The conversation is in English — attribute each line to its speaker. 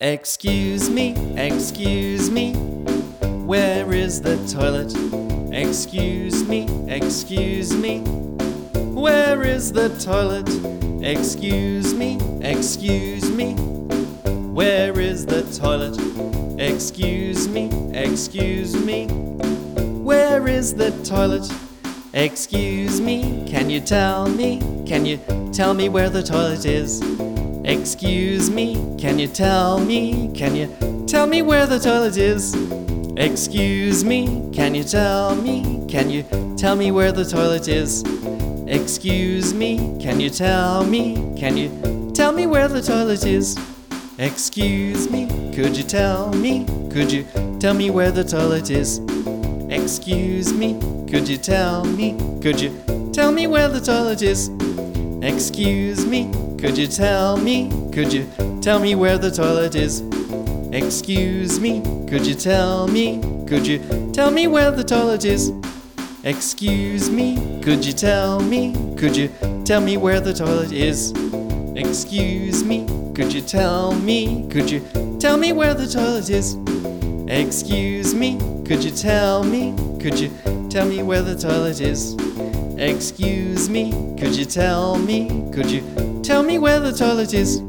Speaker 1: Excuse me, excuse me, where is the toilet? Excuse me, excuse me, where is the toilet? Excuse me, excuse me, where is the toilet? Excuse me, excuse me, where is the toilet? Excuse me, can you tell me? Can you tell me where the toilet is? Excuse me, can you tell me? Can you tell me where the toilet is? Excuse me, can you tell me? Can you tell me where the toilet is? Excuse me, can you tell me? Can you tell me where the toilet is? Excuse me, could you tell me? Could you tell me where the toilet is? Excuse me, could you tell me? Could you tell me where the toilet is? Excuse me, could you tell me? Could you tell me where the toilet is? Excuse me, could you tell me? Could you tell me where the toilet is? Excuse me, could you tell me? Could you tell me where the toilet is? Excuse me, could you tell me? Could you tell me where the toilet is? Excuse me, could you tell me? Could you tell me where the toilet is? Excuse me, could you tell me? Could you tell me where the toilet is?